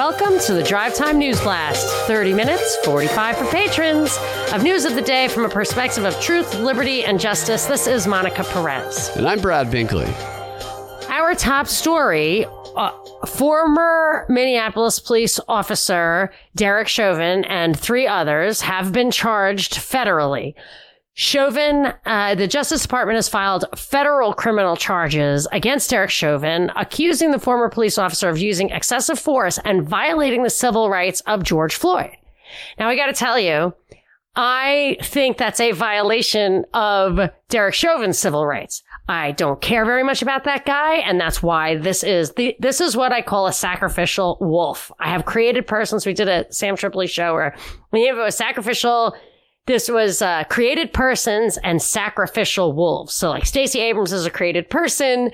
Welcome to the Drive Time News Blast. 30 minutes, 45 for patrons, of news of the day from a perspective of truth, liberty, and justice. This is Monica Perez. And I'm Brad Binkley. Our top story uh, former Minneapolis police officer Derek Chauvin and three others have been charged federally. Chauvin, uh, the Justice Department has filed federal criminal charges against Derek Chauvin, accusing the former police officer of using excessive force and violating the civil rights of George Floyd. Now, I got to tell you, I think that's a violation of Derek Chauvin's civil rights. I don't care very much about that guy, and that's why this is the this is what I call a sacrificial wolf. I have created persons. We did a Sam Tripoli show where we have a sacrificial this was uh, created persons and sacrificial wolves. So like Stacey Abrams is a created person,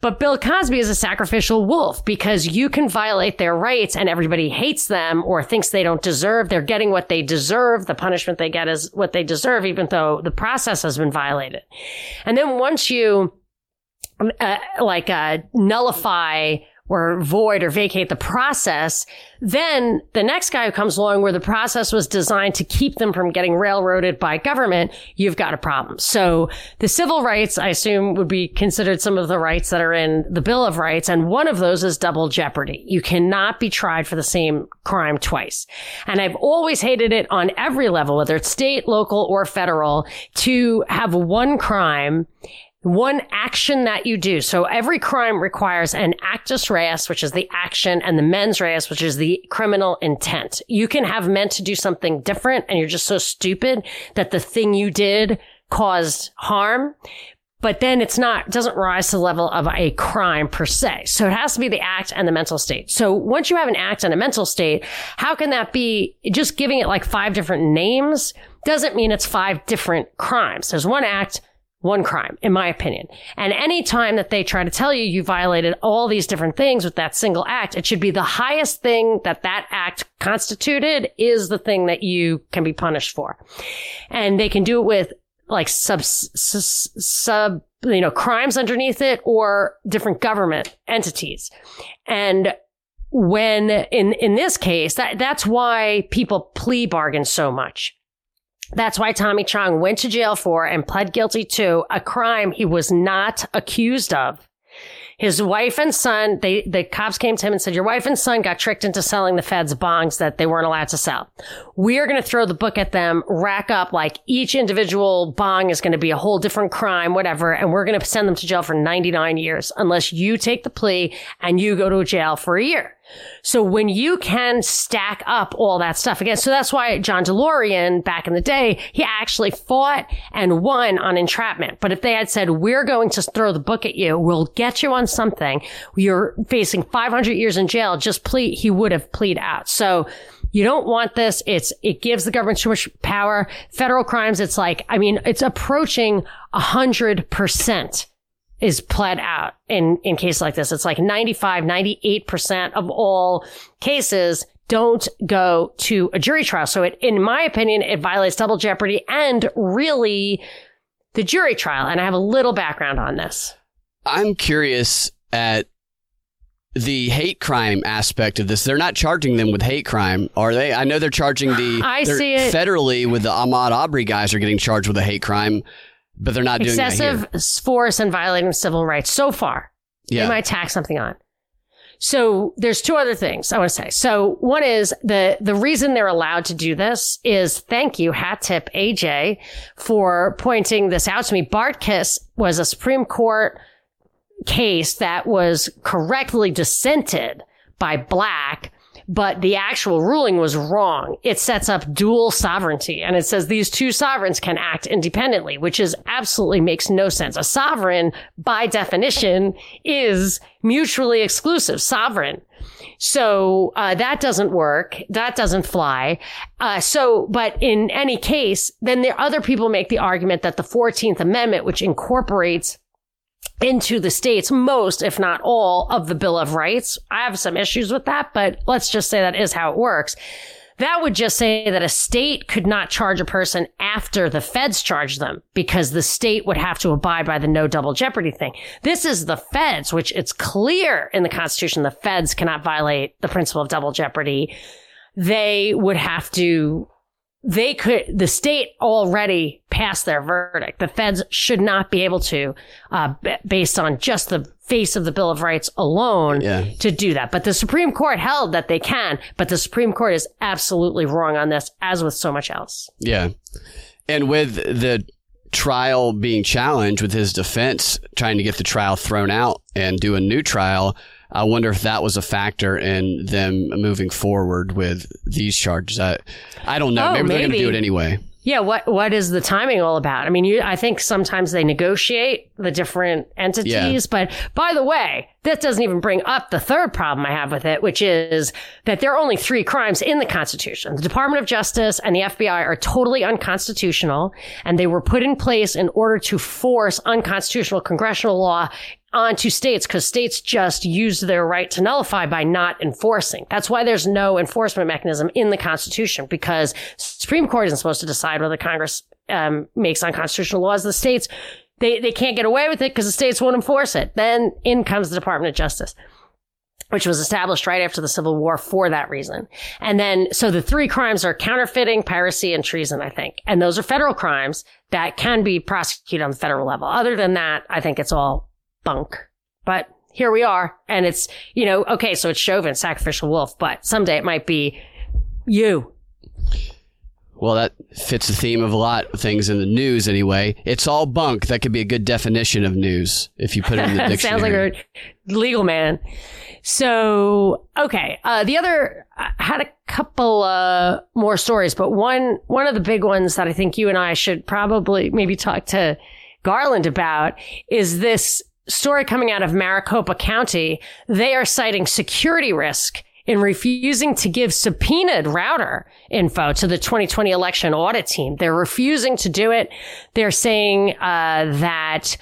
but Bill Cosby is a sacrificial wolf because you can violate their rights and everybody hates them or thinks they don't deserve. They're getting what they deserve. The punishment they get is what they deserve, even though the process has been violated. And then once you uh, like uh, nullify or void or vacate the process, then the next guy who comes along where the process was designed to keep them from getting railroaded by government, you've got a problem. So the civil rights, I assume, would be considered some of the rights that are in the Bill of Rights. And one of those is double jeopardy. You cannot be tried for the same crime twice. And I've always hated it on every level, whether it's state, local, or federal, to have one crime one action that you do. So every crime requires an actus reus, which is the action, and the mens reus, which is the criminal intent. You can have meant to do something different and you're just so stupid that the thing you did caused harm. But then it's not, doesn't rise to the level of a crime per se. So it has to be the act and the mental state. So once you have an act and a mental state, how can that be just giving it like five different names? Doesn't mean it's five different crimes. There's one act, one crime, in my opinion. And any time that they try to tell you you violated all these different things with that single act, it should be the highest thing that that act constituted is the thing that you can be punished for. And they can do it with like sub, sub, you know, crimes underneath it or different government entities. And when in, in this case, that, that's why people plea bargain so much that's why Tommy Chong went to jail for and pled guilty to a crime he was not accused of. His wife and son, they, the cops came to him and said, your wife and son got tricked into selling the feds bongs that they weren't allowed to sell. We are going to throw the book at them, rack up like each individual bong is going to be a whole different crime, whatever. And we're going to send them to jail for 99 years unless you take the plea and you go to jail for a year. So when you can stack up all that stuff again, so that's why John DeLorean back in the day, he actually fought and won on entrapment. But if they had said, we're going to throw the book at you, we'll get you on something, you're facing 500 years in jail, just plead, he would have plead out. So you don't want this. It's, it gives the government too much power. Federal crimes, it's like, I mean, it's approaching a hundred percent is pled out in, in cases like this. It's like 95, 98% of all cases don't go to a jury trial. So it, in my opinion, it violates double jeopardy and really the jury trial. And I have a little background on this. I'm curious at the hate crime aspect of this. They're not charging them with hate crime, are they? I know they're charging the. I see it federally with the Ahmaud Arbery guys are getting charged with a hate crime but they're not doing excessive force and violating civil rights so far. Yeah. They might tack something on. So there's two other things I want to say. So one is the the reason they're allowed to do this is thank you hat tip AJ for pointing this out to me. Bartkus was a Supreme Court case that was correctly dissented by Black but the actual ruling was wrong. It sets up dual sovereignty and it says these two sovereigns can act independently, which is absolutely makes no sense. A sovereign by definition is mutually exclusive sovereign. So uh, that doesn't work. That doesn't fly. Uh, so, but in any case, then the other people make the argument that the 14th Amendment, which incorporates into the states most, if not all, of the Bill of Rights. I have some issues with that, but let's just say that is how it works. that would just say that a state could not charge a person after the feds charge them because the state would have to abide by the no double jeopardy thing. This is the feds, which it's clear in the Constitution the feds cannot violate the principle of double jeopardy. They would have to they could, the state already passed their verdict. The feds should not be able to, uh, b- based on just the face of the Bill of Rights alone, Yeah. to do that. But the Supreme Court held that they can, but the Supreme Court is absolutely wrong on this, as with so much else. Yeah. And with the trial being challenged, with his defense trying to get the trial thrown out and do a new trial, I wonder if that was a factor in them moving forward with these charges. I, I don't know. Oh, maybe, they're going to do it anyway. Yeah, what what is the timing all about? I mean, you I think sometimes they negotiate the different entities, but by the way, that doesn't even bring up the third problem I have with it, which is that there are only three crimes in the Constitution. The Department of Justice and the FBI are totally unconstitutional, and they were put in place in order to force unconstitutional congressional law onto states because states just use their right to nullify by not enforcing. That's why there's no enforcement mechanism in the Constitution because Supreme Court isn't supposed to decide whether Congress um, makes unconstitutional laws. The states they they can't get away with it because the states won't enforce it. Then in comes the Department of Justice which was established right after the Civil War for that reason. And then, so the three crimes are counterfeiting, piracy, and treason, I think. And those are federal crimes that can be prosecuted on the federal level. Other than that, I think it's all bunk. But here we are. And it's, you know, okay, so it's Chauvin, sacrificial wolf, but someday it might be you. Well, that fits the theme of a lot of things in the news anyway. It's all bunk. That could be a good definition of news if you put it in the dictionary. sounds like a legal man. So, okay. Uh, the other, I had a couple, uh, more stories, but one, one of the big ones that I think you and I should probably maybe talk to Garland about is this story coming out of Maricopa County. They are citing security risk in refusing to give subpoenaed router info to the 2020 election audit team. They're refusing to do it. They're saying, uh, that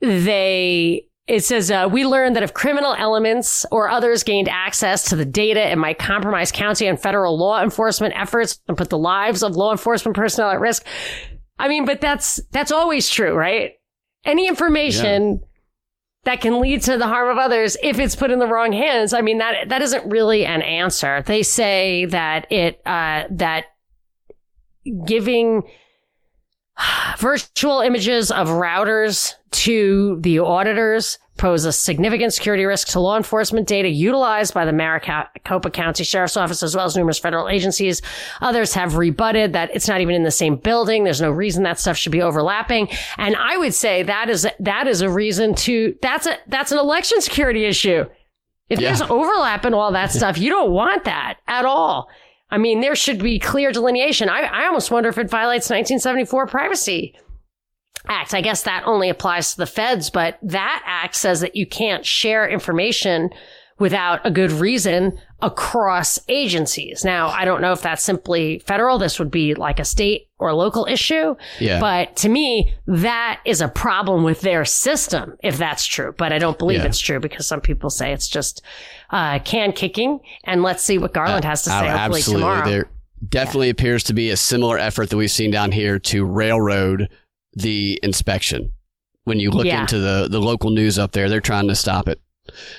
they it says uh, we learned that if criminal elements or others gained access to the data it might compromise county and federal law enforcement efforts and put the lives of law enforcement personnel at risk i mean but that's that's always true right any information that can lead to the harm of others if it's put in the wrong hands. I mean that that isn't really an answer. They say that it uh, that giving virtual images of routers to the auditors pose a significant security risk to law enforcement data utilized by the Maricopa County Sheriff's Office as well as numerous federal agencies. Others have rebutted that it's not even in the same building. There's no reason that stuff should be overlapping. And I would say that is, that is a reason to, that's a, that's an election security issue. If Yeah. there's overlap and all that stuff, you don't want that at all. I mean, there should be clear delineation. I, I almost wonder if it violates 1974 Privacy Act. I guess that only applies to the feds, but that act says that you can't share information without a good reason across agencies. Now, I don't know if that's simply federal. This would be like a state or local issue. Yeah. But to me, that is a problem with their system, if that's true. But I don't believe Yeah. it's true because some people say it's just uh, can kicking. And let's see what Garland has to say Uh, hopefully absolutely. tomorrow. There definitely appears to be a similar effort that we've seen down here to railroad the inspection. When you look Yeah. into the, the local news up there, they're trying to stop it.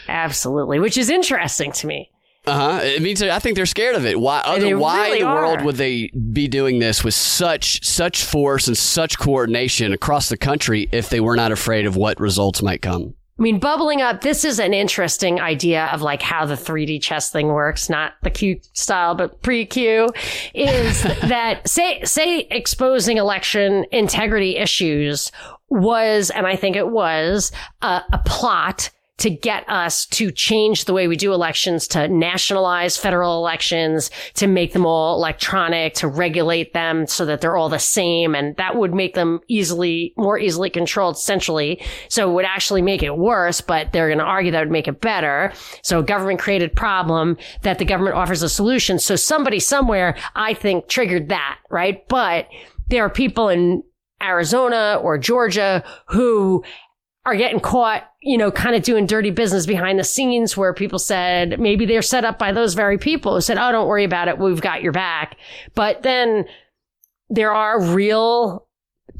Absolutely, which is interesting to me. Uh huh. It means I think they're scared of it. Why? Other, why really in the world would they be doing this with such such force and such coordination across the country if they were not afraid of what results might come? I mean, bubbling up, this is an interesting idea of like how the 3D chess thing works, not the Q style, but pre-Q, is that say, say exposing election integrity issues was, and I think it was, a, a plot to get us to change the way we do elections, to nationalize federal elections, to make them all electronic, to regulate them so that they're all the same. And that would make them easily, more easily controlled centrally. So it would actually make it worse, but they're going to argue that would make it better. So government created problem that the government offers a solution. So somebody somewhere, I think, triggered that, right? But there are people in Arizona or Georgia who are getting caught, you know, kind of doing dirty business behind the scenes where people said maybe they're set up by those very people who said, Oh, don't worry about it. We've got your back. But then there are real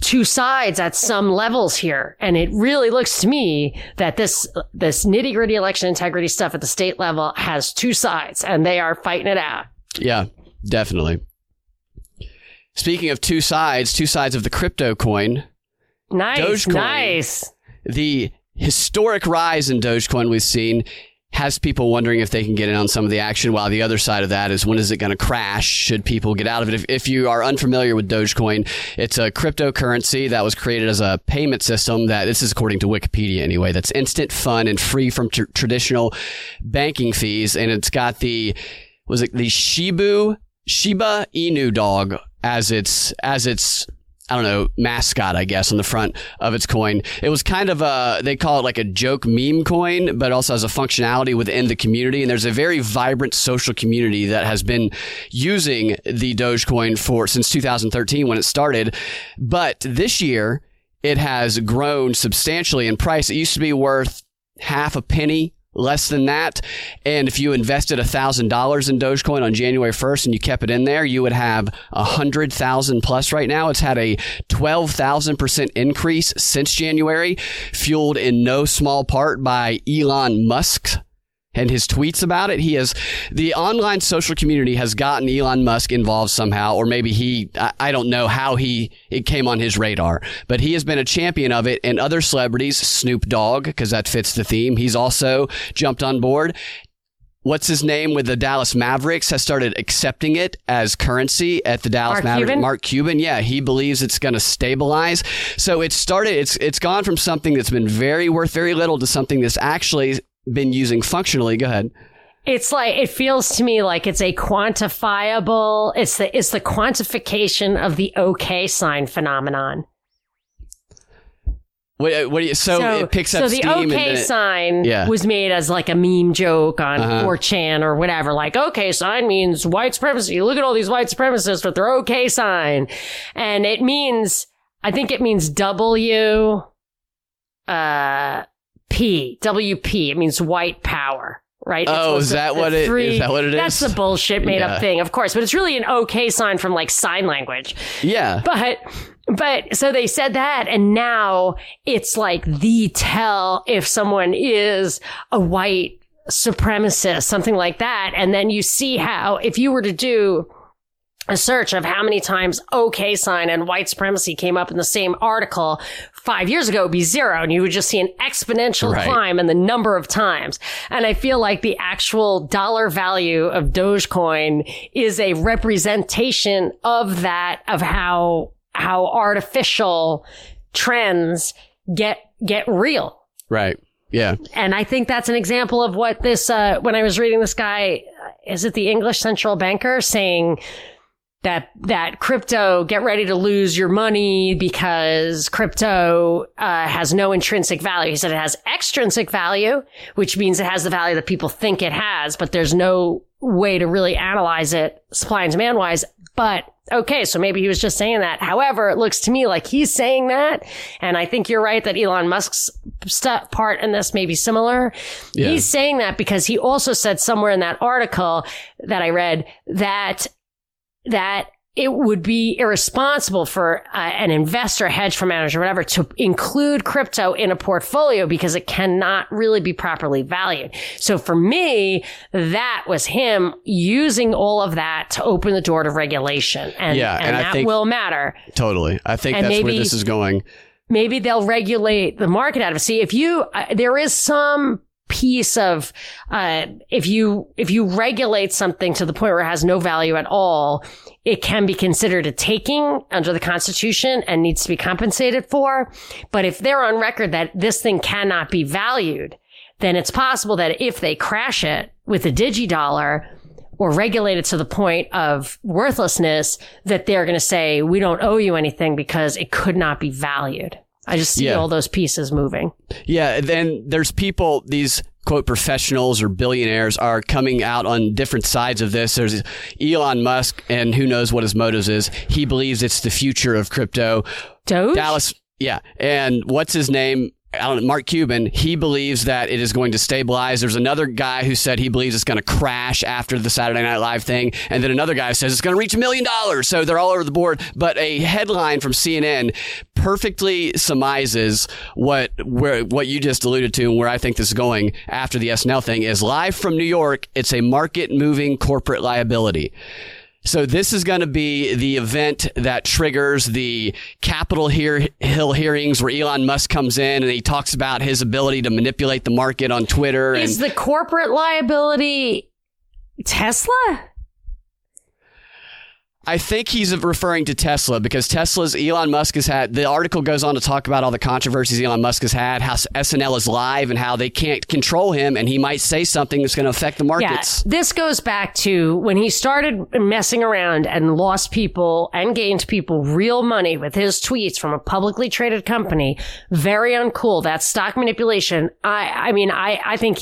two sides at some levels here. And it really looks to me that this, this nitty gritty election integrity stuff at the state level has two sides and they are fighting it out. Yeah, definitely. Speaking of two sides, two sides of the crypto coin, Nice. Dogecoin. Nice. The historic rise in Dogecoin we've seen has people wondering if they can get in on some of the action, while the other side of that is when is it going to crash? Should people get out of it? If, if you are unfamiliar with Dogecoin, it's a cryptocurrency that was created as a payment system that this is according to Wikipedia anyway, that's instant, fun, and free from tr- traditional banking fees. And it's got the, was it the Shibu, Shiba Inu dog as its, as its I don't know, mascot, I guess, on the front of its coin. It was kind of a, they call it like a joke meme coin, but also has a functionality within the community. And there's a very vibrant social community that has been using the Dogecoin for since 2013 when it started. But this year, it has grown substantially in price. It used to be worth half a penny less than that. And if you invested $1,000 in Dogecoin on January 1st and you kept it in there, you would have 100,000 plus right now. It's had a 12,000% increase since January, fueled in no small part by Elon Musk and his tweets about it. He has the online social community has gotten Elon Musk involved somehow, or maybe he, I, I don't know how he, it came on his radar, but he has been a champion of it and other celebrities, Snoop Dogg, because that fits the theme. He's also jumped on board. What's his name with the Dallas Mavericks has started accepting it as currency at the Dallas Mark Mavericks. Cuban? Mark Cuban, yeah, he believes it's going to stabilize. So it started. It's it's gone from something that's been very worth very little to something that's actually been using functionally. Go ahead. It's like it feels to me like it's a quantifiable. It's the it's the quantification of the OK sign phenomenon. What, what do you, so, it picks up so the steam. and OK it- sign Yeah. was made as like a meme joke on Uh-huh. 4chan or whatever. Like OK sign means white supremacy. Look at all these white supremacists with their OK sign, and it means I think it means W, uh, P W P. It means white power. Right? Oh, is that the what it- is three- that what it That's the bullshit made Yeah. up thing, of course. But it's really an OK sign from like sign language. yeah. But but so they said that and now it's like the tell if someone is a white supremacist, something like that. And then you see how if you were to do a search of how many times OK sign and white supremacy came up in the same article five years ago, would be zero. And you would just see an exponential Right. climb in the number of times. And I feel like the actual dollar value of Dogecoin is a representation of that, of how, how artificial trends get, get real. Right. Yeah. And I think that's an example of what this, uh, when I was reading this guy, uh, is it the English central banker saying that, that crypto, get ready to lose your money because crypto, uh, has no intrinsic value. He said it has extrinsic value, which means it has the value that people think it has, but there's no way to really analyze it supply and demand wise. But okay, so maybe he was just saying that. However, it looks to me like he's saying that. And I think you're right that Elon Musk's st- part in this may be similar. Yeah. He's saying that because he also said somewhere in that article that I read that, that it would be irresponsible for uh, an investor, hedge fund manager, whatever, to include crypto in a portfolio because it cannot really be properly valued. So for me, that was him using all of that to open the door to regulation, and, Yeah, and, and I that think- will matter. Totally. I think And that's where maybe- this is going. maybe they'll regulate the market out of it. See, if you, uh, there is some piece of, uh, if you, if you regulate something to the point where it has no value at all, it can be considered a taking under the constitution and needs to be compensated for. But if they're on record that this thing cannot be valued, then it's possible that if they crash it with a digidollar, or regulate it to the point of worthlessness that they're going to say, we don't owe you anything because it could not be valued. I just see Yeah. all those pieces moving. Yeah. Then there's people, these quote professionals or billionaires are coming out on different sides of this. There's Elon Musk and who knows what his motives is. He believes it's the future of crypto. Doge? Dallas. Yeah. And what's his name? Mark Cuban, he believes that it is going to stabilize. There's another guy who said he believes it's going to crash after the Saturday Night Live thing. And then another guy says it's going to reach a million dollars. So they're all over the board. But a headline from CNN perfectly surmises what where, what you just alluded to and where I think this is going after the SNL thing is live from New York. It's a market moving corporate liability. So this is going to be the event that triggers the Capitol Hill hearings where Elon Musk comes in and he talks about his ability to manipulate the market on Twitter. Is the corporate liability Tesla? I think he's referring to Tesla because Tesla's Elon Musk has had the article goes on to talk about all the controversies Elon Musk has had, how SNL is live and how they can't control him and he might say something that's going to affect the markets. Yeah, this goes back to when he started messing around and lost people and gained people real money with his tweets from a publicly traded company. Very uncool. That stock manipulation. I, I mean, I, I think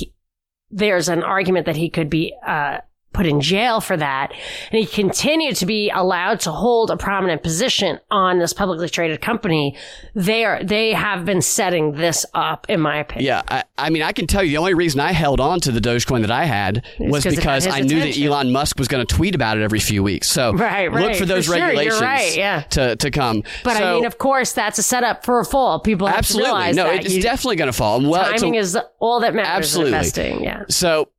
there's an argument that he could be, uh, put in jail for that. And he continued to be allowed to hold a prominent position on this publicly traded company. They are, they have been setting this up, in my opinion. Yeah. I, I mean, I can tell you the only reason I held on to the Dogecoin that I had was because I knew that Elon Musk was going to tweet about it every few weeks. So right, right. look for those for regulations sure. right, yeah. to, to come. But so, I mean, of course, that's a setup for a fall. People have absolutely. to realize no, it's you, definitely going to fall. Well, timing a, is all that matters absolutely. in investing. Yeah. So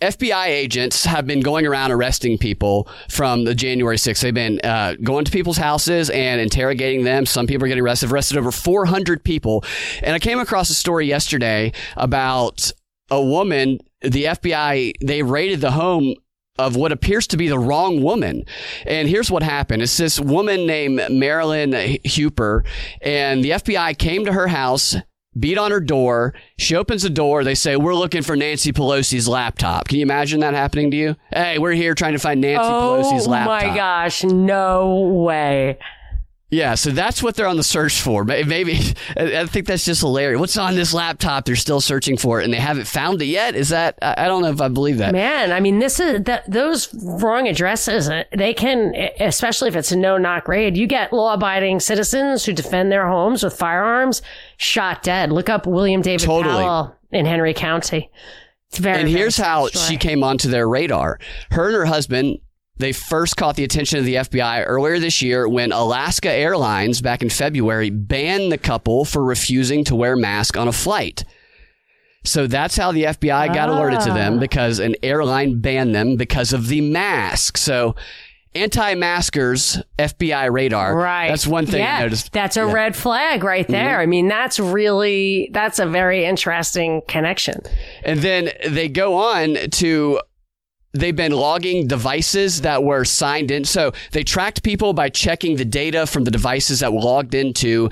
FBI agents have been going around arresting people from the January 6th. They've been uh, going to people's houses and interrogating them. Some people are getting arrested. Arrested over 400 people. And I came across a story yesterday about a woman. The FBI they raided the home of what appears to be the wrong woman. And here's what happened. It's this woman named Marilyn Hueper, and the FBI came to her house beat on her door. She opens the door. They say, We're looking for Nancy Pelosi's laptop. Can you imagine that happening to you? Hey, we're here trying to find Nancy oh, Pelosi's laptop. Oh my gosh, no way. Yeah, so that's what they're on the search for. Maybe I think that's just hilarious. What's on this laptop? They're still searching for it, and they haven't found it yet. Is that? I don't know if I believe that. Man, I mean, this is that those wrong addresses. Uh, they can, especially if it's a no-knock raid. You get law-abiding citizens who defend their homes with firearms shot dead. Look up William David totally. Powell in Henry County. It's very. And here's how story. she came onto their radar. Her and her husband they first caught the attention of the FBI earlier this year when Alaska Airlines, back in February, banned the couple for refusing to wear masks on a flight. So that's how the FBI got ah. alerted to them because an airline banned them because of the mask. So anti-maskers FBI radar. Right. That's one thing yeah, I noticed. That's a yeah. red flag right there. Mm-hmm. I mean, that's really, that's a very interesting connection. And then they go on to they've been logging devices that were signed in. So they tracked people by checking the data from the devices that were logged into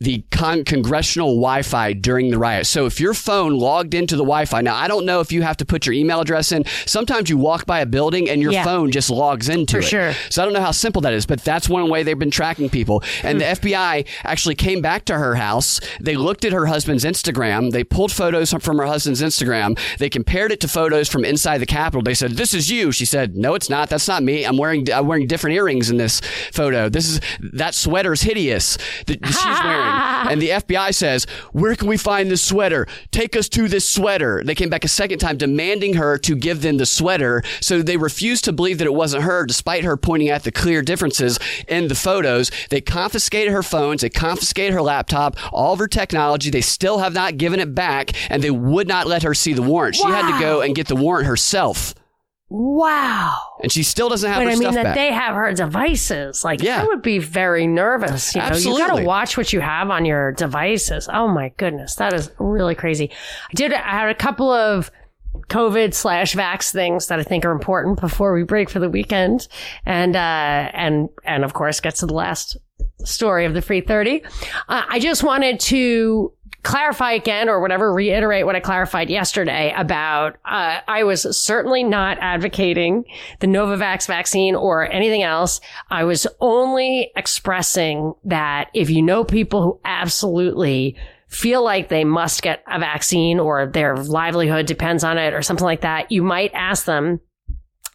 the con- congressional Wi-Fi during the riot. So if your phone logged into the Wi-Fi, now I don't know if you have to put your email address in. Sometimes you walk by a building and your yeah. phone just logs into For it. Sure. So I don't know how simple that is, but that's one way they've been tracking people. And mm. the FBI actually came back to her house. They looked at her husband's Instagram. They pulled photos from her husband's Instagram. They compared it to photos from inside the Capitol. They said, "This is you." She said, "No, it's not. That's not me. I'm wearing I'm wearing different earrings in this photo. This is that sweater's hideous. She's wearing." and the FBI says, Where can we find this sweater? Take us to this sweater. They came back a second time demanding her to give them the sweater. So they refused to believe that it wasn't her, despite her pointing out the clear differences in the photos. They confiscated her phones. They confiscated her laptop, all of her technology. They still have not given it back, and they would not let her see the warrant. She had to go and get the warrant herself. Wow. And she still doesn't have but her I mean that back. they have her devices. Like yeah. I would be very nervous. You know, Absolutely. you gotta watch what you have on your devices. Oh my goodness. That is really crazy. I did I had a couple of COVID slash vax things that I think are important before we break for the weekend. And uh and and of course get to the last story of the free 30. Uh, I just wanted to clarify again or whatever, reiterate what I clarified yesterday about, uh, I was certainly not advocating the Novavax vaccine or anything else. I was only expressing that if you know people who absolutely feel like they must get a vaccine or their livelihood depends on it or something like that, you might ask them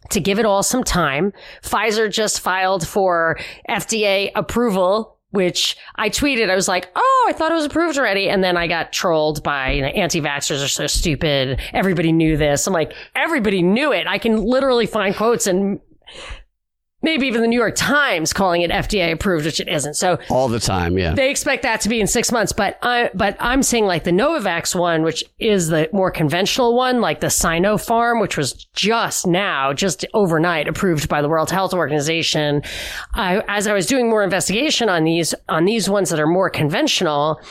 to give it all some time. Pfizer just filed for FDA approval which I tweeted. I was like, "Oh, I thought it was approved already," and then I got trolled by you know, anti-vaxxers are so stupid. Everybody knew this. I'm like, everybody knew it. I can literally find quotes and maybe even the New York Times calling it FDA approved, which it isn't. So all the time, yeah. They expect that to be in six months, but I but I'm saying like the Novavax one, which is the more conventional one, like the Sinopharm, which was just now, just overnight approved by the World Health Organization. I, as I was doing more investigation on these on these ones that are more conventional,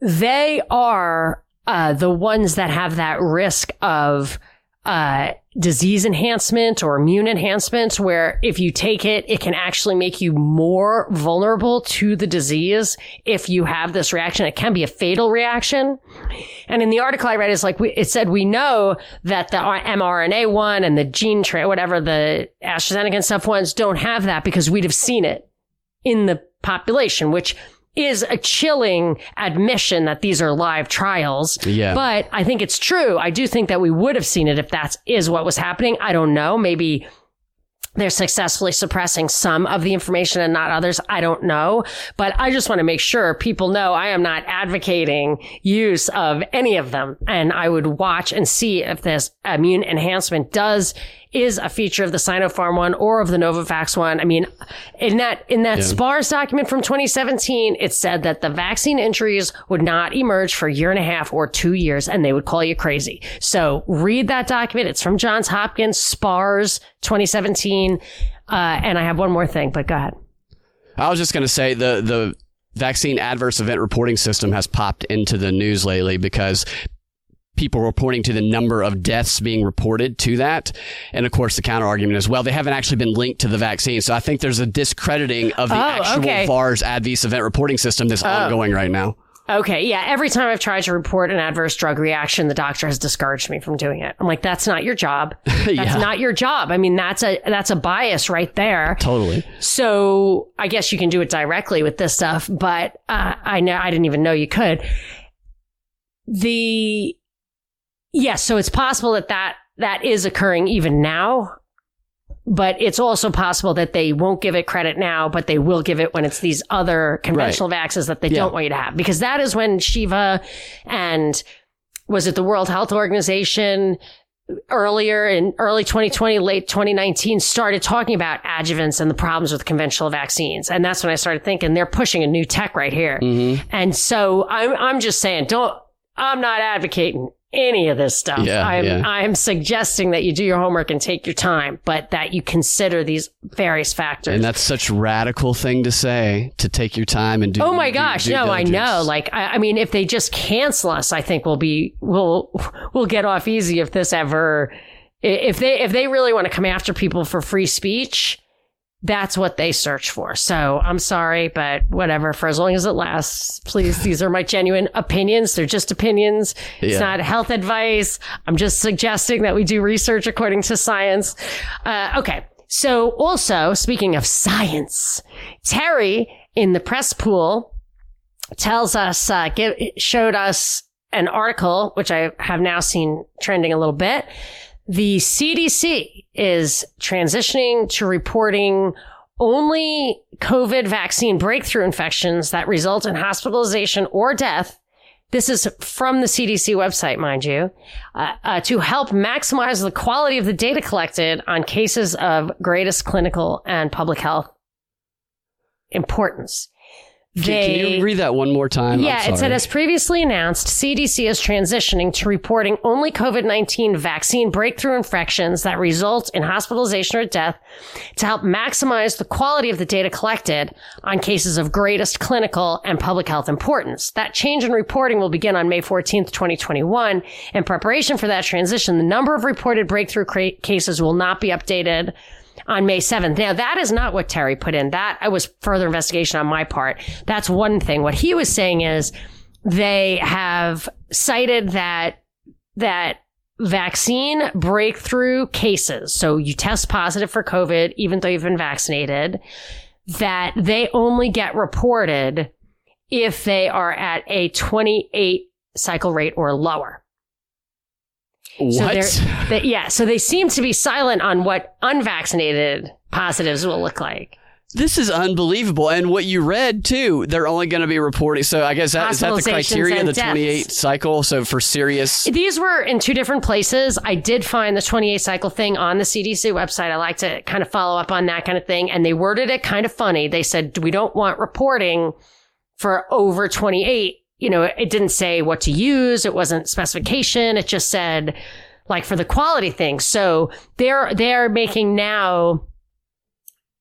they are uh, the ones that have that risk of uh, disease enhancement or immune enhancement, where if you take it, it can actually make you more vulnerable to the disease if you have this reaction. It can be a fatal reaction. And in the article I read, it's like, we, it said, we know that the mRNA one and the gene tra- whatever the AstraZeneca and stuff ones don't have that because we'd have seen it in the population, which is a chilling admission that these are live trials. Yeah. But I think it's true. I do think that we would have seen it if that is what was happening. I don't know. Maybe they're successfully suppressing some of the information and not others. I don't know, but I just want to make sure people know I am not advocating use of any of them. And I would watch and see if this immune enhancement does is a feature of the Sinopharm one or of the Novavax one. I mean, in that in that yeah. SPARS document from 2017, it said that the vaccine injuries would not emerge for a year and a half or two years, and they would call you crazy. So read that document. It's from Johns Hopkins, SPARS 2017. Uh, and I have one more thing, but go ahead. I was just going to say the the vaccine adverse event reporting system has popped into the news lately because people reporting to the number of deaths being reported to that. And of course, the counter argument is, well, they haven't actually been linked to the vaccine. So I think there's a discrediting of the oh, actual okay. VAERS adverse event reporting system that's oh. ongoing right now. Okay, yeah. Every time I've tried to report an adverse drug reaction, the doctor has discouraged me from doing it. I'm like, that's not your job. That's yeah. not your job. I mean, that's a that's a bias right there. Totally. So I guess you can do it directly with this stuff, but uh, I know I didn't even know you could. The Yes, so it's possible that that, that is occurring even now, but it's also possible that they won't give it credit now, but they will give it when it's these other conventional right. vaccines that they yeah. don't want you to have. Because that is when Shiva and was it the World Health Organization earlier in early 2020, late 2019 started talking about adjuvants and the problems with conventional vaccines. And that's when I started thinking they're pushing a new tech right here. Mm-hmm. And so I'm, I'm just saying, don't, I'm not advocating any of this stuff. Yeah, I'm, yeah. I'm suggesting that you do your homework and take your time, but that you consider these various factors. And that's such radical thing to say to take your time and do. Oh my gosh, no, diligence. I know. Like, I, I, mean, if they just cancel us, I think we'll be we'll we'll get off easy if this ever if they if they really want to come after people for free speech that's what they search for. So I'm sorry, but whatever, for as long as it lasts, please, these are my genuine opinions. They're just opinions. Yeah. It's not health advice. I'm just suggesting that we do research according to science. Uh, okay. So also, speaking of science, Terry in the press pool tells us, uh, give, showed us an article, which I have now seen trending a little bit the CDC is transitioning to reporting only COVID vaccine breakthrough infections that result in hospitalization or death. This is from the CDC website, mind you, uh, uh, to help maximize the quality of the data collected on cases of greatest clinical and public health importance. They, can, you read that one more time? Yeah, it said, as previously announced, CDC is transitioning to reporting only COVID 19 vaccine breakthrough infections that result in hospitalization or death to help maximize the quality of the data collected on cases of greatest clinical and public health importance. That change in reporting will begin on May 14th, 2021. In preparation for that transition, the number of reported breakthrough cases will not be updated on May 7th. Now, that is not what Terry put in. That was further investigation on my part. That's one thing. What he was saying is they have cited that, that vaccine breakthrough cases. So you test positive for COVID, even though you've been vaccinated, that they only get reported if they are at a 28 cycle rate or lower. What? So they, yeah. So they seem to be silent on what unvaccinated positives will look like. This is unbelievable. And what you read too, they're only going to be reporting. So I guess that, is that the criteria, the 28 cycle? So for serious. These were in two different places. I did find the 28 cycle thing on the CDC website. I like to kind of follow up on that kind of thing. And they worded it kind of funny. They said, we don't want reporting for over 28. You know, it didn't say what to use. It wasn't specification. It just said like for the quality thing. So they're, they're making now,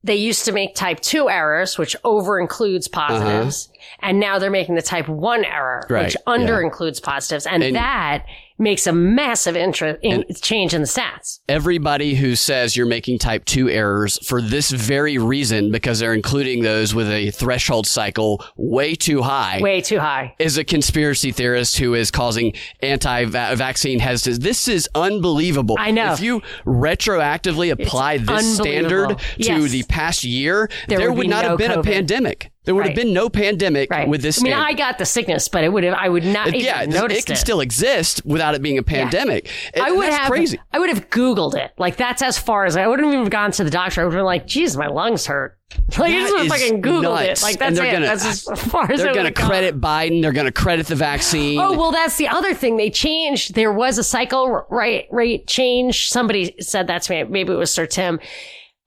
they used to make type two errors, which over includes positives. Uh-huh. And now they're making the type one error, Right, which under yeah. includes positives. And, And- that makes a massive interest in change in the stats. Everybody who says you're making type 2 errors for this very reason, because they're including those with a threshold cycle way too high. Way too high. is a conspiracy theorist who is causing anti-vaccine hesitancy. This is unbelievable. I know. If you retroactively apply this standard to Yes. the past year, There there, would would not no have been a pandemic. There would Right. have been no pandemic Right. with this I mean, standard. I got the sickness, but it would have, I would not even yeah, it can still exist without it being a pandemic. And I would that's have crazy. I would have Googled it. Like that's as far as I wouldn't even have even gone to the doctor. I would have been like, geez, my lungs hurt. Like I just would is have fucking Googled nuts. it. Like that's it. gonna- that's as far as They're going to gone. credit Biden. They're going to credit the vaccine. Oh well, that's the other thing. They changed. There was a cycle rate rate change. Somebody said that to me. Maybe it was Sir Tim.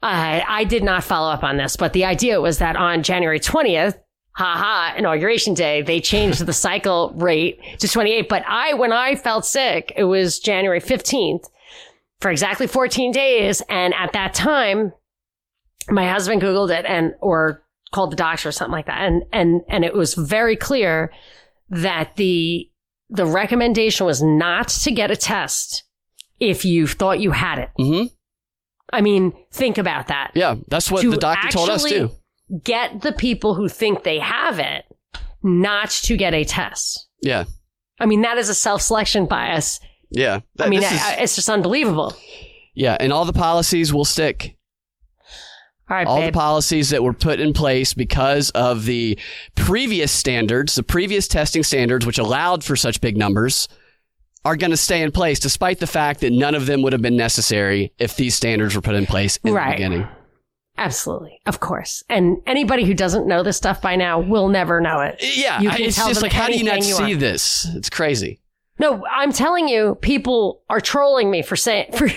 I did not follow up on this, but the idea was that on January twentieth, haha, inauguration day, they changed the cycle rate to twenty eight. But I, when I felt sick, it was January fifteenth for exactly fourteen days, and at that time, my husband googled it and or called the doctor or something like that, and and and it was very clear that the the recommendation was not to get a test if you thought you had it. Mhm. I mean, think about that. Yeah, that's what To the doctor told us too. Get the people who think they have it not to get a test. Yeah, I mean, that is a self selection bias. yeah. I mean, I, is- I- it's just unbelievable. yeah, and all the policies will stick. All right, all the policies that were put in place because of the previous standards, the previous testing standards, which allowed for such big numbers, are going to stay in place, despite the fact that none of them would have been necessary if these standards were put in place in Right. the beginning. Absolutely. Of course. And anybody who doesn't know this stuff by now will never know it. Yeah, You can it's tell just them like, how do you not you see want. this? It's crazy. No, I'm telling you, people are trolling me for saying, for,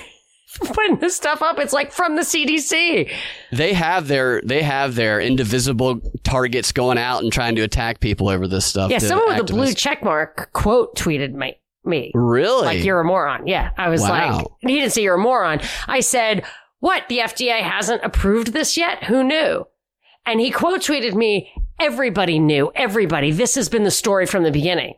putting this stuff up. It's like from the CDC. They have their they have their indivisible targets going out and trying to attack people over this stuff. Yeah, someone with a blue check mark quote tweeted my, me. Really? Like, you're a moron. Yeah. I was Wow. like, he didn't say you're a moron. I said, what? The FDA hasn't approved this yet? Who knew? And he quote tweeted me, everybody knew, everybody. This has been the story from the beginning.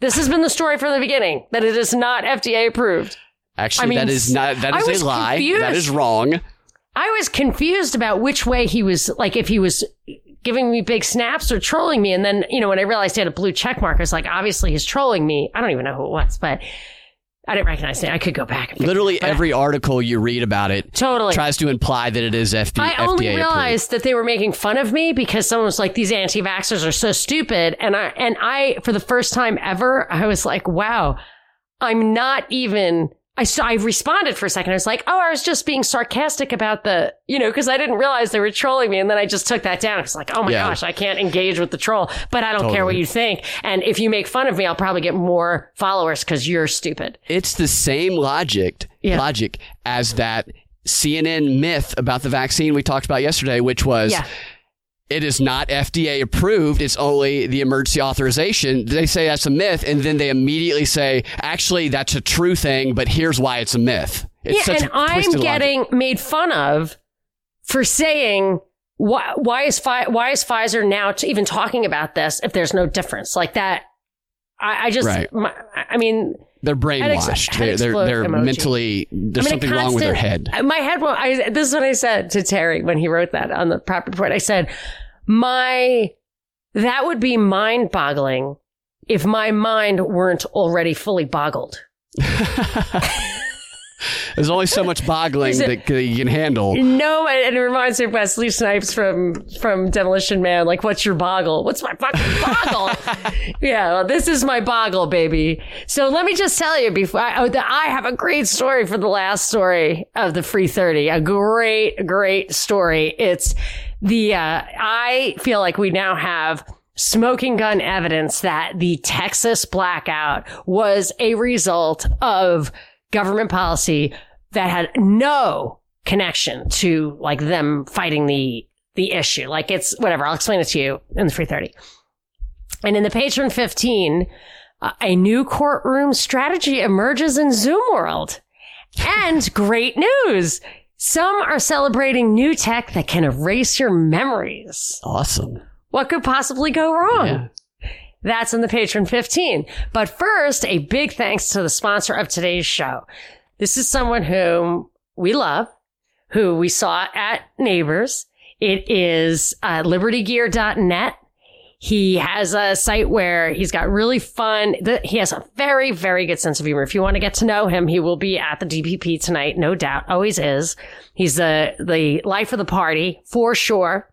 This has been the story from the beginning that it is not FDA approved. Actually, I mean, that is not that is a lie. confused. That is wrong. I was confused about which way he was, like, if he was giving me big snaps or trolling me. And then, you know, when I realized he had a blue check mark, I was like, obviously he's trolling me. I don't even know who it was, but I didn't recognize it. I could go back. Literally it every article you read about it Totally. tries to imply that it is FD, I only FDA realized that they were making fun of me because someone was like, "These anti-vaxxers are so stupid," and I and I, for the first time ever, I was like, "Wow, I'm not even." I so I responded for a second. I was like, "Oh, I was just being sarcastic about the, you know, because I didn't realize they were trolling me." And then I just took that down. I was like, "Oh my Yeah. gosh, I can't engage with the troll." But I don't care what you think. And if you make fun of me, I'll probably get more followers because you're stupid. It's the same logic Yeah. logic as that CNN myth about the vaccine we talked about yesterday, which was Yeah. It is not FDA approved. It's only the emergency authorization. They say that's a myth, and then they immediately say, actually, that's a true thing, but here's why it's a myth. It's yeah, such and I'm twisted logic. getting made fun of for saying why why is why is Pfizer now even talking about this if there's no difference like that. I, I just, Right. my, I mean, They're Head ex- brainwashed. They're, they're, they're mentally, there's in a something wrong with their head. My head. Well, I, this is what I said to Terry when he wrote that on the prop report. I said, my that would be mind boggling if my mind weren't already fully boggled. There's only so much boggling that you can handle. No, and it reminds me of Wesley Snipes from from Demolition Man. Like, what's your boggle? What's my fucking boggle? yeah, well, this is my boggle, baby. So let me just tell you before I, oh, I have a great story for the last story of the free thirty. A great, great story. It's the uh, I feel like we now have smoking gun evidence that the Texas blackout was a result of government policy that had no connection to like them fighting the the issue. Like it's whatever. I'll explain it to you in the free thirty. And in the patron fifteen, uh, a new courtroom strategy emerges in Zoom world. And great news. Some are celebrating new tech that can erase your memories. Awesome. What could possibly go wrong? Yeah. That's in the patron 15. But first, a big thanks to the sponsor of today's show. This is someone whom we love, who we saw at Neighbors. It is uh, libertygear.net. He has a site where he's got really fun. The, he has a very, very good sense of humor. If you want to get to know him, he will be at the DPP tonight, no doubt. Always is. He's the the life of the party for sure,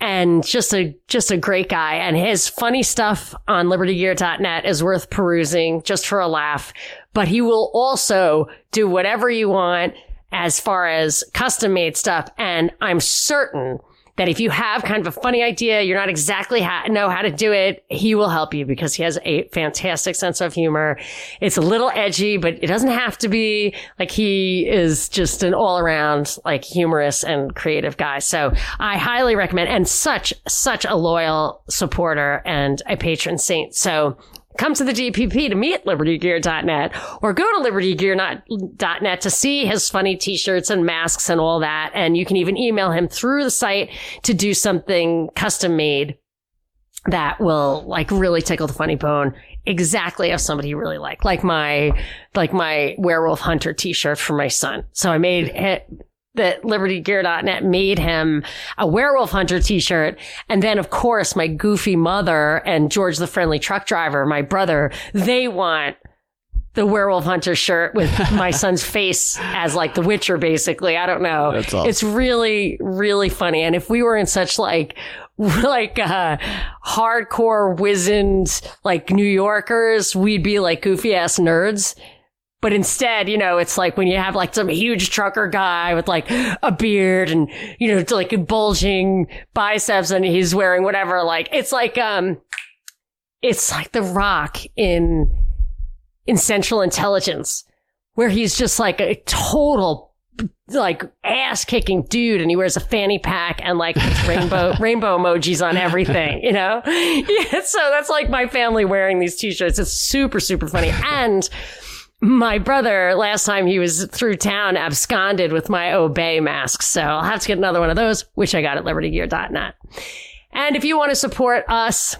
and just a just a great guy. And his funny stuff on LibertyGear.net is worth perusing just for a laugh. But he will also do whatever you want as far as custom made stuff. And I'm certain that if you have kind of a funny idea, you're not exactly know how to do it, he will help you because he has a fantastic sense of humor. It's a little edgy, but it doesn't have to be like he is just an all around like humorous and creative guy. So I highly recommend and such, such a loyal supporter and a patron saint. So come to the DPP to meet libertygear.net or go to libertygear.net to see his funny t-shirts and masks and all that. And you can even email him through the site to do something custom made that will like really tickle the funny bone exactly of somebody you really like like my like my werewolf hunter t-shirt for my son so i made it that libertygear.net made him a werewolf hunter t-shirt. And then of course my goofy mother and George the friendly truck driver, my brother, they want the werewolf hunter shirt with my son's face as like the witcher basically i don't know That's awesome. it's really really funny and if we were in such like like uh hardcore wizened like new yorkers we'd be like goofy ass nerds but instead, you know, it's like when you have like some huge trucker guy with like a beard and, you know, like bulging biceps and he's wearing whatever, like, it's like, um, it's like the rock in, in central intelligence where he's just like a total like ass kicking dude and he wears a fanny pack and like rainbow rainbow emojis on everything you know? Yeah so that's like my family wearing these t-shirts. It's super super funny. And my brother last time he was through town absconded with my obey mask. So i'll have to get another one of those which i got at libertygear.net and if you want to support us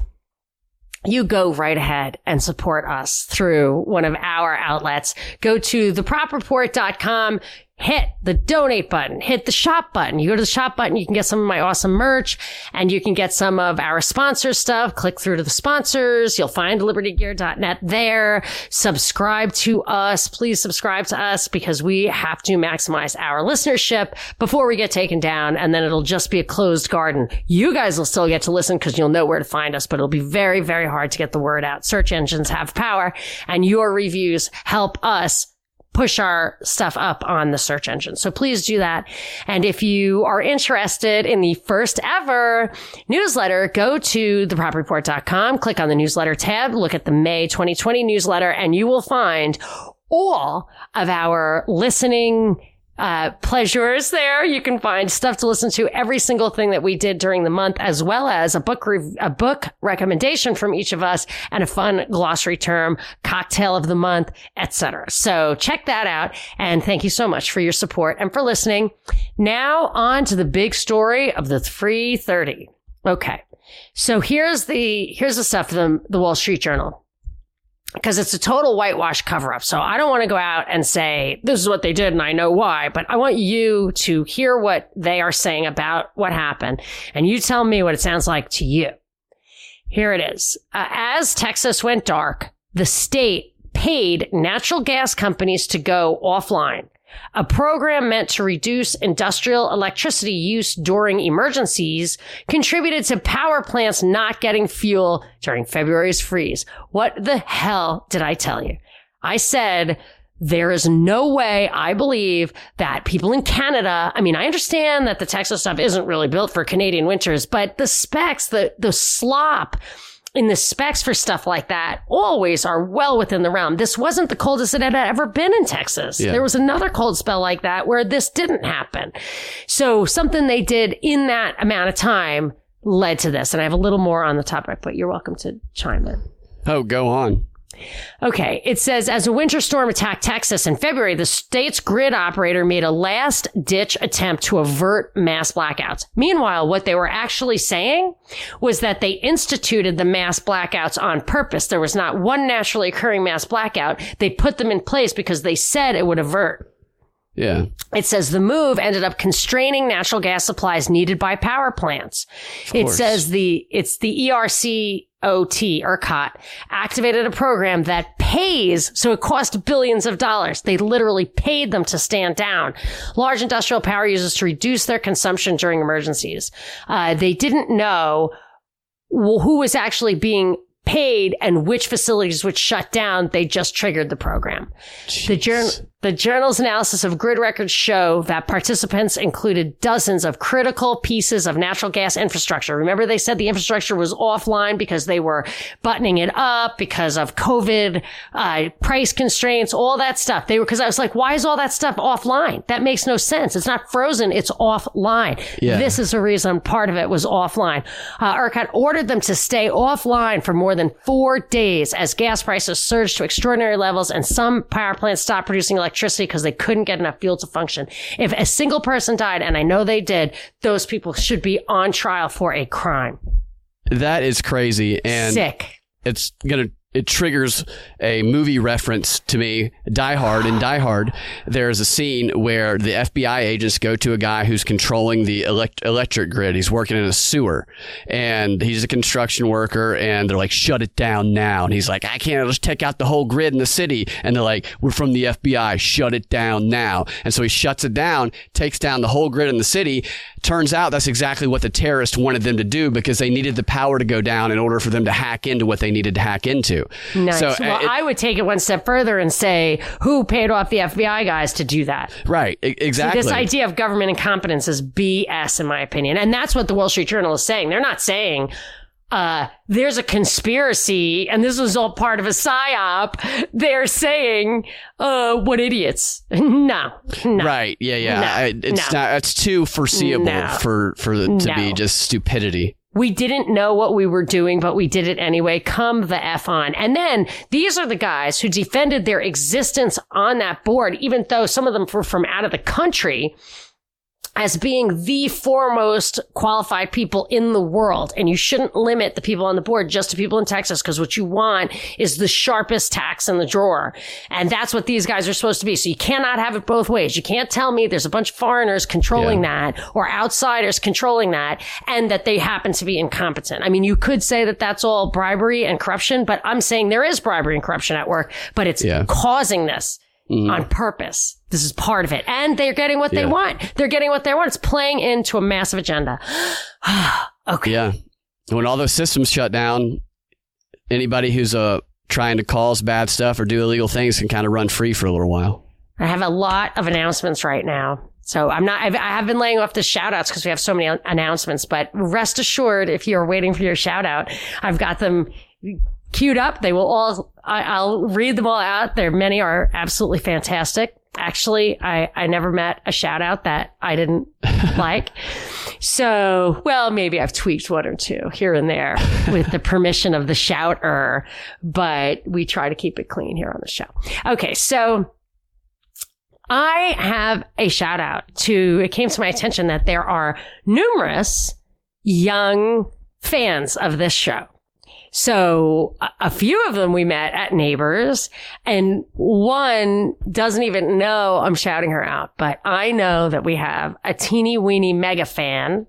you go right ahead and support us through one of our outlets. Go to thepropreport.com, hit the donate button, hit the shop button. You go to the shop button, you can get some of my awesome merch and you can get some of our sponsor stuff. Click through to the sponsors. You'll find libertygear.net there. Subscribe to us. Please subscribe to us because we have to maximize our listenership before we get taken down and then it'll just be a closed garden. You guys will still get to listen because you'll know where to find us, but it'll be very, very hard to get the word out. Search engines have power and your reviews help us push our stuff up on the search engine. So please do that. And if you are interested in the first ever newsletter, go to thepropreport.com, click on the newsletter tab, look at the May 2020 newsletter, and you will find all of our listening uh, pleasures there. You can find stuff to listen to every single thing that we did during the month, as well as a book, rev- a book recommendation from each of us and a fun glossary term, cocktail of the month, etc. So check that out. And thank you so much for your support and for listening. Now on to the big story of the 330. Okay. So here's the, here's the stuff from the Wall Street Journal because it's a total whitewash cover up. So I don't want to go out and say, this is what they did and I know why, but I want you to hear what they are saying about what happened and you tell me what it sounds like to you. Here it is. Uh, as Texas went dark, the state paid natural gas companies to go offline. A program meant to reduce industrial electricity use during emergencies contributed to power plants not getting fuel during February's freeze. What the hell did I tell you? I said There is no way I believe that people in Canada, I mean, I understand that the Texas stuff isn't really built for Canadian winters, but the specs, the, the slop, in the specs for stuff like that always are well within the realm. This wasn't the coldest it had ever been in Texas. Yeah. There was another cold spell like that where this didn't happen. So something they did in that amount of time led to this. And I have a little more on the topic, but you're welcome to chime in. Oh, go on. Okay. It says as a winter storm attacked Texas in February, the state's grid operator made a last ditch attempt to avert mass blackouts. Meanwhile, what they were actually saying was that they instituted the mass blackouts on purpose. There was not one naturally occurring mass blackout. They put them in place because they said it would avert. Yeah. It says the move ended up constraining natural gas supplies needed by power plants. It says the it's the E ERCOT ERCOT activated a program that pays, so it cost billions of dollars. They literally paid them to stand down. Large industrial power users to reduce their consumption during emergencies. Uh, they didn't know who was actually being paid and which facilities would shut down. They just triggered the program. The, journal, the journal's analysis of grid records show that participants included dozens of critical pieces of natural gas infrastructure. Remember, they said the infrastructure was offline because they were buttoning it up because of COVID, uh, price constraints, all that stuff. They were, cause I was like, why is all that stuff offline? That makes no sense. It's not frozen. It's offline. Yeah. This is the reason part of it was offline. Uh, ERCOT ordered them to stay offline for more than four days as gas prices surged to extraordinary levels and some power plants stopped producing electricity because they couldn't get enough fuel to function. If a single person died, and I know they did, those people should be on trial for a crime. That is crazy. And Sick. it's going to, it triggers a movie reference to me, Die Hard. In Die Hard, there's a scene where the FBI agents go to a guy who's controlling the elect- electric grid. He's working in a sewer and he's a construction worker and they're like, shut it down now. And he's like, I can't I'll just take out the whole grid in the city. And they're like, we're from the FBI, shut it down now. And so he shuts it down, takes down the whole grid in the city. Turns out that's exactly what the terrorists wanted them to do because they needed the power to go down in order for them to hack into what they needed to hack into. Nice. So, well, it- I would take it one step further and say, who paid off the FBI guys to do that? right, exactly. This idea of government incompetence is BS, in my opinion. And that's what the Wall Street Journal is saying. They're not saying, uh, there's a conspiracy and this was all part of a psyop. They're saying, uh, what idiots. No, no. Right. Yeah. Yeah. No, I- it's no. not. It's too foreseeable No. for for the, to be just stupidity. We didn't know what we were doing, but we did it anyway. Come the F on. And then these are the guys who defended their existence on that board, even though some of them were from out of the country as being the foremost qualified people in the world. And you shouldn't limit the people on the board just to people in Texas because what you want is the sharpest tax in the drawer. And that's what these guys are supposed to be. So you cannot have it both ways. You can't tell me there's a bunch of foreigners controlling that or outsiders controlling that and that they happen to be incompetent. I mean, you could say that that's all bribery and corruption, but I'm saying there is bribery and corruption at work, but it's Yeah. causing this mm-hmm. on purpose. This is part of it. And they're getting what they want. They're getting what they want. It's playing into a massive agenda. okay. Yeah. When all those systems shut down, anybody who's uh trying to cause bad stuff or do illegal things can kind of run free for a little while. I have a lot of announcements right now. So I'm not, I've, I have been laying off the shout outs because we have so many announcements, but rest assured, if you're waiting for your shout out, I've got them queued up. They will all, I, I'll read them all out. There, many are absolutely fantastic. Actually, I, I never met a shout out that I didn't like. So, well, maybe I've tweaked one or two here and there with the permission of the shouter, but we try to keep it clean here on the show. Okay. So, I have a shout out to, it came to my attention that there are numerous young fans of this show. So a, few of them we met at Neighbors and one doesn't even know I'm shouting her out, but I know that we have a teeny weeny mega fan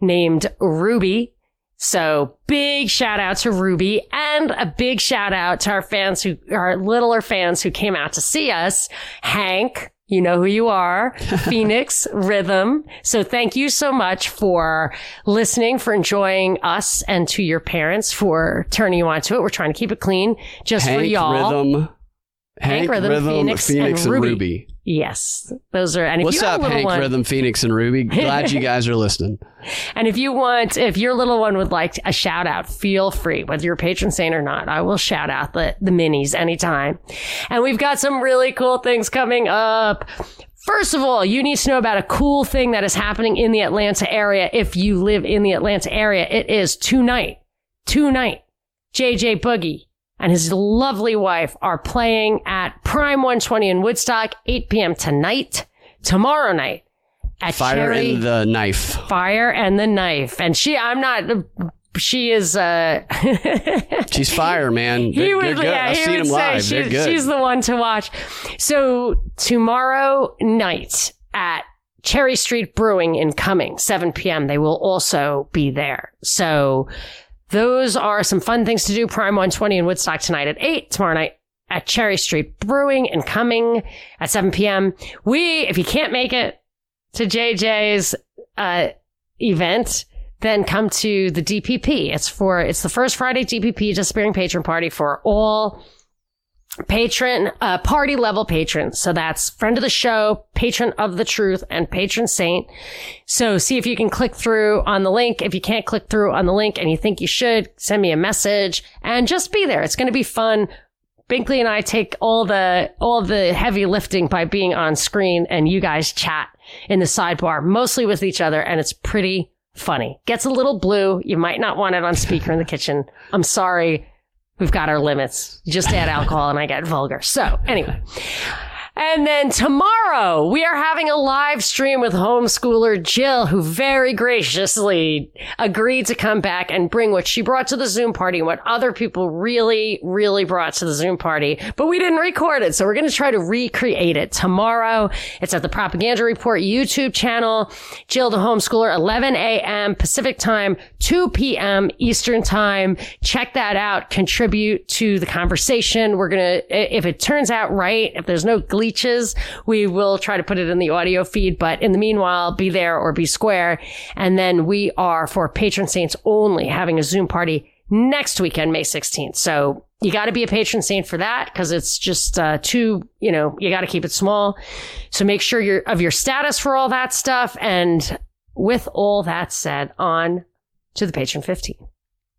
named Ruby. So big shout out to Ruby and a big shout out to our fans who our littler fans who came out to see us. Hank, you know who you are. Phoenix Rhythm. So thank you so much for listening, for enjoying us and to your parents for turning you on to it. We're trying to keep it clean just for y'all. Rhythm Hank, Rhythm, Phoenix, and, Ruby. Yes, those are. And if What's you have up, a Hank one, Rhythm, Phoenix, and Ruby? Glad you guys are listening. And if you want, if your little one would like a shout out, feel free, whether you're a patron saint or not. I will shout out the, the minis anytime. And we've got some really cool things coming up. First of all, you need to know about a cool thing that is happening in the Atlanta area. If you live in the Atlanta area, it is tonight, tonight, JJ Boogie and his lovely wife are playing at Prime 120 in Woodstock, 8 p.m. tonight, tomorrow night at Fire Cherry and the knife. Fire and the Knife. And she, I'm not, she is, uh, She's fire, man. They're, would, they're good. yeah, I've he seen would them live. They're she's, good. she's the one to watch. So tomorrow night at Cherry Street Brewing in Cumming, 7 p.m., they will also be there. So those are some fun things to do. Prime 120 in Woodstock tonight at 8, tomorrow night at Cherry Street Brewing and Cumming at 7 p.m. We, if you can't make it to JJ's, uh, event, then come to the DPP. It's for, it's the first Friday DPP Disappearing Patron Party for all patron, uh, party level patrons. So that's friend of the show, patron of the truth, and patron saint. So see if you can click through on the link. If you can't click through on the link and you think you should, send me a message and just be there. It's going to be fun. Binkley and I take all the, all the heavy lifting by being on screen and you guys chat in the sidebar, mostly with each other. And it's pretty funny. Gets a little blue. You might not want it on speaker in the kitchen. I'm sorry. We've got our limits. Just add alcohol and I get vulgar. So anyway. And then tomorrow we are having a live stream with homeschooler Jill, who very graciously agreed to come back and bring what she brought to the Zoom party and what other people really, really brought to the Zoom party. But we didn't record it. So we're going to try to recreate it tomorrow. It's at the Propaganda Report YouTube channel. Jill the homeschooler, 11 a.m. Pacific time, 2 p.m. Eastern time. Check that out. Contribute to the conversation. We're going to, if it turns out right, if there's no glitches, we will try to put it in the audio feed. But in the meanwhile, be there or be square. And then we are for patron saints only having a Zoom party next weekend, May 16th. So you got to be a patron saint for that because it's just uh, too, you know, you got to keep it small. So make sure you're of your status for all that stuff. And with all that said, on to the patron 15.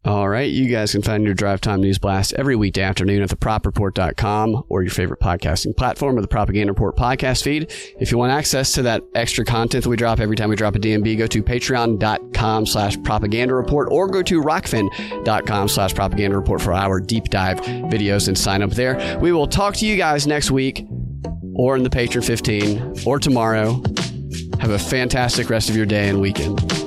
All right. You guys can find your Drive Time News Blast every weekday afternoon at thepropreport.com or your favorite podcasting platform or the Propaganda Report podcast feed. If you want access to that extra content that we drop every time we drop a DNB, go to patreon.com slash propaganda report or go to rokfin.com slash propaganda report for our deep dive videos and sign up there. We will talk to you guys next week or in the Patron 15 or tomorrow. Have a fantastic rest of your day and weekend.